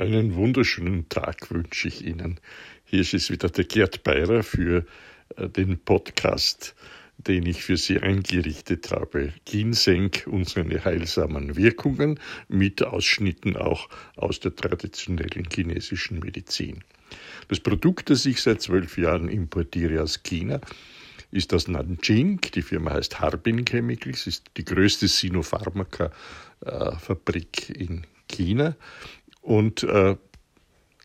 Einen wunderschönen Tag wünsche ich Ihnen. Hier ist wieder der Gerd Beirer für äh, den Podcast, den ich für Sie eingerichtet habe. Ginseng und seine heilsamen Wirkungen mit Ausschnitten auch aus der traditionellen chinesischen Medizin. Das Produkt, das ich seit zwölf Jahren importiere aus China, ist aus Nanjing. Die Firma heißt Harbin Chemicals, ist die größte Sinopharmaka-Fabrik in China und äh,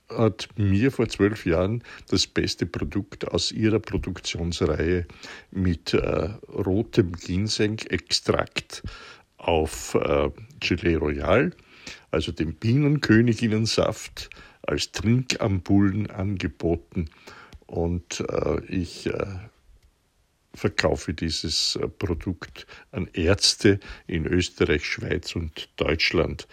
hat mir vor zwölf Jahren das beste Produkt aus ihrer Produktionsreihe mit äh, rotem Ginseng-Extrakt auf äh, Gelee Royal, also dem Bienenköniginnensaft, als Trinkampullen angeboten. Und äh, ich äh, verkaufe dieses äh, Produkt an Ärzte in Österreich, Schweiz und Deutschland.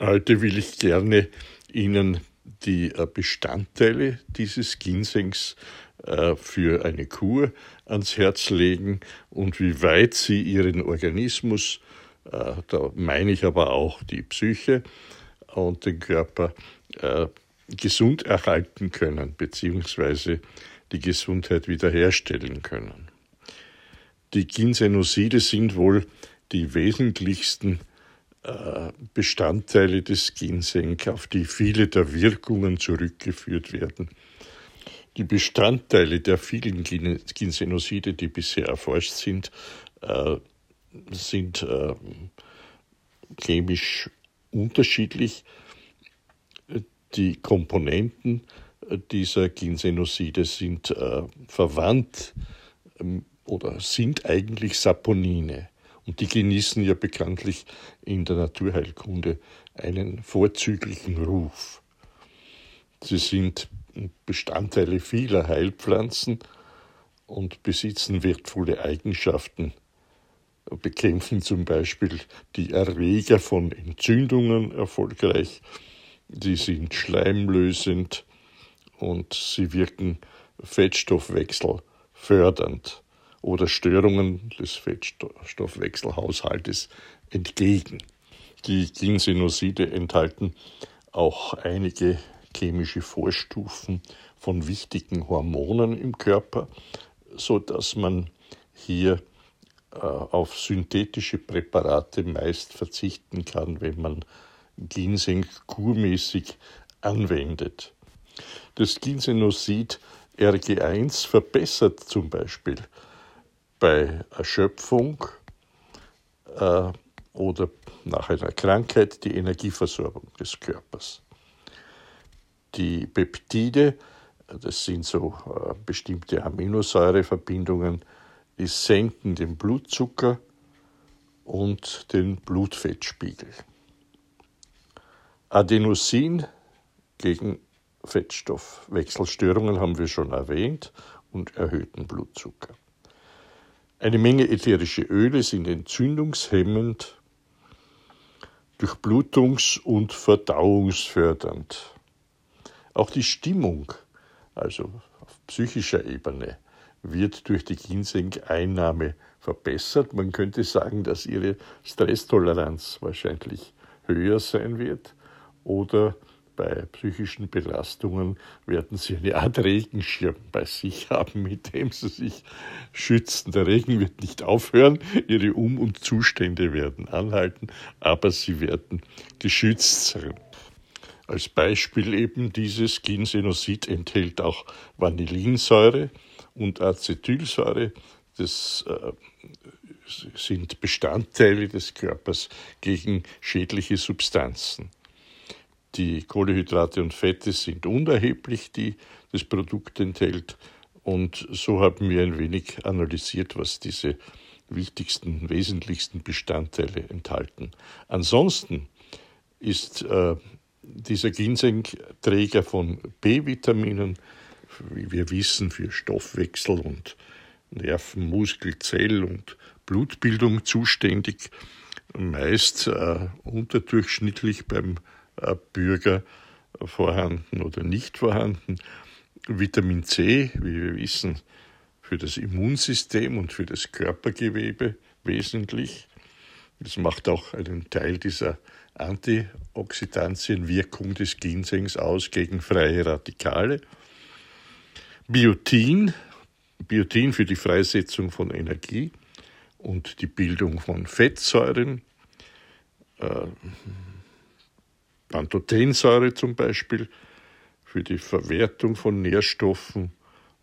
Heute will ich gerne Ihnen die äh, Bestandteile dieses Ginsengs äh, für eine Kur ans Herz legen und wie weit sie ihren Organismus, da meine ich aber auch die Psyche und den Körper, gesund erhalten können, beziehungsweise die Gesundheit wiederherstellen können. Die Ginsenoside sind wohl die wesentlichsten äh, Bestandteile des Ginseng, auf die viele der Wirkungen zurückgeführt werden. Die Bestandteile der vielen Ginsenoside, die bisher erforscht sind, äh, sind äh, chemisch unterschiedlich. Die Komponenten dieser Ginsenoside sind verwandt ähm, oder sind eigentlich Saponine. Und die genießen ja bekanntlich in der Naturheilkunde einen vorzüglichen Ruf. Sie sind Bestandteile vieler Heilpflanzen und besitzen wertvolle Eigenschaften, bekämpfen zum Beispiel die Erreger von Entzündungen erfolgreich, sie sind schleimlösend und sie wirken Fettstoffwechsel fördernd oder Störungen des Fettstoffwechselhaushaltes entgegen. Die Ginsenoside enthalten auch einige chemische Vorstufen von wichtigen Hormonen im Körper, so dass man hier äh, auf synthetische Präparate meist verzichten kann, wenn man Ginseng kurmäßig anwendet. Das Ginsenosid RG1 verbessert zum Beispiel bei Erschöpfung äh, oder nach einer Krankheit die Energieversorgung des Körpers. Die Peptide, das sind so äh, bestimmte Aminosäureverbindungen, die senken den Blutzucker und den Blutfettspiegel. Adenosin gegen Fettstoffwechselstörungen haben wir schon erwähnt und erhöhten Blutzucker. Eine Menge ätherische Öle sind entzündungshemmend, durchblutungs- und verdauungsfördernd. Auch die Stimmung, also auf psychischer Ebene, wird durch die Ginseng-Einnahme verbessert. Man könnte sagen, dass ihre Stresstoleranz wahrscheinlich höher sein wird oder bei psychischen Belastungen werden sie eine Art Regenschirm bei sich haben, mit dem sie sich schützen. Der Regen wird nicht aufhören, ihre Um- und Zustände werden anhalten, aber sie werden geschützt sein. Als Beispiel eben dieses Ginsenosid enthält auch Vanillinsäure und Acetylsäure. Das äh, sind Bestandteile des Körpers gegen schädliche Substanzen. Die Kohlehydrate und Fette sind unerheblich, die das Produkt enthält. Und so haben wir ein wenig analysiert, was diese wichtigsten, wesentlichsten Bestandteile enthalten. Ansonsten ist äh, dieser Ginseng Träger von B-Vitaminen, wie wir wissen, für Stoffwechsel und Nerven, Muskel, Zell und Blutbildung zuständig, meist äh, unterdurchschnittlich beim Bürger vorhanden oder nicht vorhanden. Vitamin C, wie wir wissen, für das Immunsystem und für das Körpergewebe wesentlich. Das macht auch einen Teil dieser Antioxidantienwirkung des Ginsengs aus gegen freie Radikale. Biotin, Biotin für die Freisetzung von Energie und die Bildung von Fettsäuren, äh, Pantothensäure zum Beispiel für die Verwertung von Nährstoffen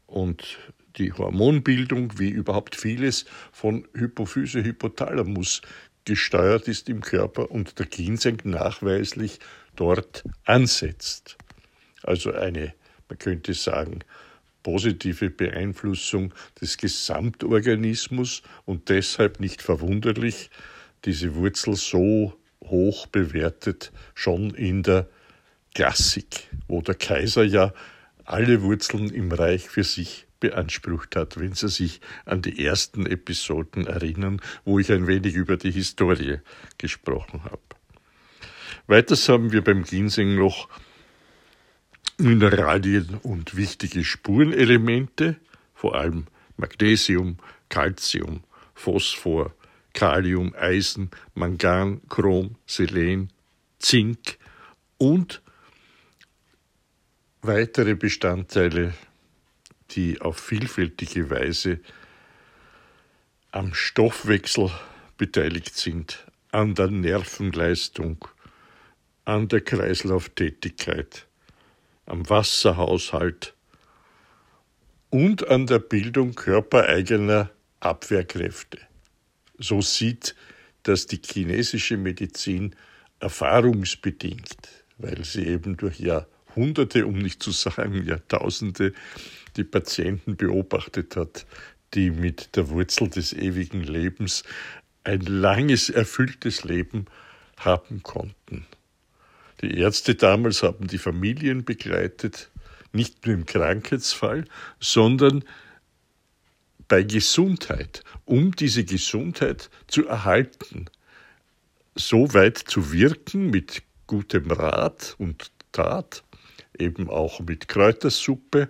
und die Hormonbildung, wie überhaupt vieles von Hypophyse, Hypothalamus gesteuert ist im Körper und der Ginseng nachweislich dort ansetzt. Also eine, man könnte sagen, positive Beeinflussung des Gesamtorganismus und deshalb nicht verwunderlich diese Wurzel so hoch bewertet schon in der Klassik, wo der Kaiser ja alle Wurzeln im Reich für sich beansprucht hat, wenn Sie sich an die ersten Episoden erinnern, wo ich ein wenig über die Historie gesprochen habe. Weiters haben wir beim Ginseng noch Mineralien und wichtige Spurenelemente, vor allem Magnesium, Calcium, Phosphor, Kalium, Eisen, Mangan, Chrom, Selen, Zink und weitere Bestandteile, die auf vielfältige Weise am Stoffwechsel beteiligt sind, an der Nervenleistung, an der Kreislauftätigkeit, am Wasserhaushalt und an der Bildung körpereigener Abwehrkräfte. So sieht das die chinesische Medizin erfahrungsbedingt, weil sie eben durch Jahrhunderte, um nicht zu sagen Jahrtausende, die Patienten beobachtet hat, die mit der Wurzel des ewigen Lebens ein langes, erfülltes Leben haben konnten. Die Ärzte damals haben die Familien begleitet, nicht nur im Krankheitsfall, sondern bei Gesundheit, um diese Gesundheit zu erhalten, so weit zu wirken mit gutem Rat und Tat, eben auch mit Kräutersuppe,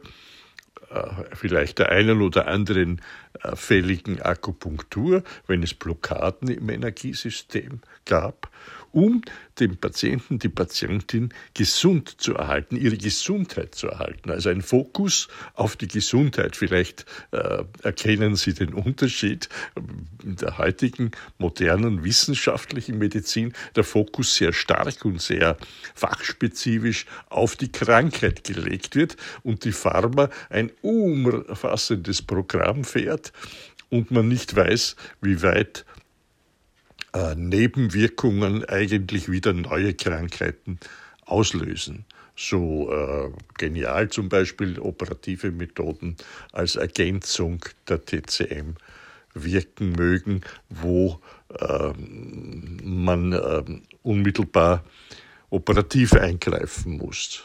äh, vielleicht der einen oder anderen äh, fälligen Akupunktur, wenn es Blockaden im Energiesystem gab um den Patienten, die Patientin gesund zu erhalten, ihre Gesundheit zu erhalten. Also ein Fokus auf die Gesundheit. Vielleicht äh, erkennen Sie den Unterschied in der heutigen modernen wissenschaftlichen Medizin. Der Fokus sehr stark und sehr fachspezifisch auf die Krankheit gelegt wird und die Pharma ein umfassendes Programm fährt und man nicht weiß, wie weit äh, Nebenwirkungen eigentlich wieder neue Krankheiten auslösen. So äh, genial zum Beispiel operative Methoden als Ergänzung der TCM wirken mögen, wo äh, man äh, unmittelbar operativ eingreifen muss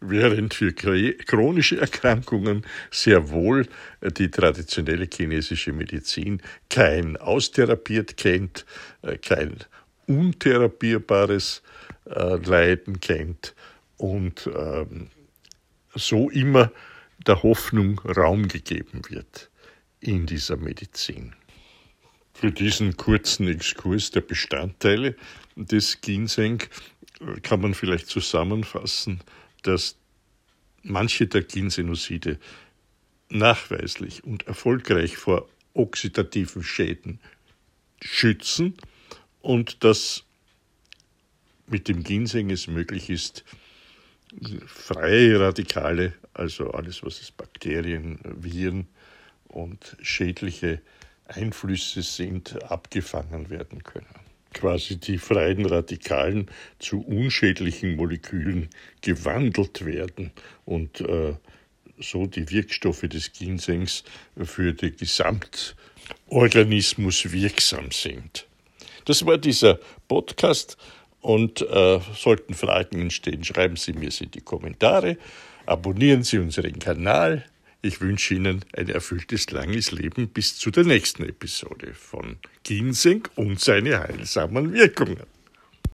während für chronische Erkrankungen sehr wohl äh, die traditionelle chinesische Medizin kein austherapiert kennt, äh, kein untherapierbares äh, Leiden kennt und ähm, so immer der Hoffnung Raum gegeben wird in dieser Medizin. Für diesen kurzen Exkurs der Bestandteile des Ginseng kann man vielleicht zusammenfassen, dass manche der Ginsenoside nachweislich und erfolgreich vor oxidativen Schäden schützen und dass mit dem Ginseng es möglich ist, freie Radikale, also alles, was es Bakterien, Viren und schädliche Einflüsse sind, abgefangen werden können quasi die freien Radikalen zu unschädlichen Molekülen gewandelt werden und äh, so die Wirkstoffe des Ginsengs für den Gesamtorganismus wirksam sind. Das war dieser Podcast und äh, sollten Fragen entstehen, schreiben Sie mir sie in die Kommentare, abonnieren Sie unseren Kanal ich wünsche Ihnen ein erfülltes langes Leben bis zu der nächsten Episode von Ginseng und seine heilsamen Wirkungen.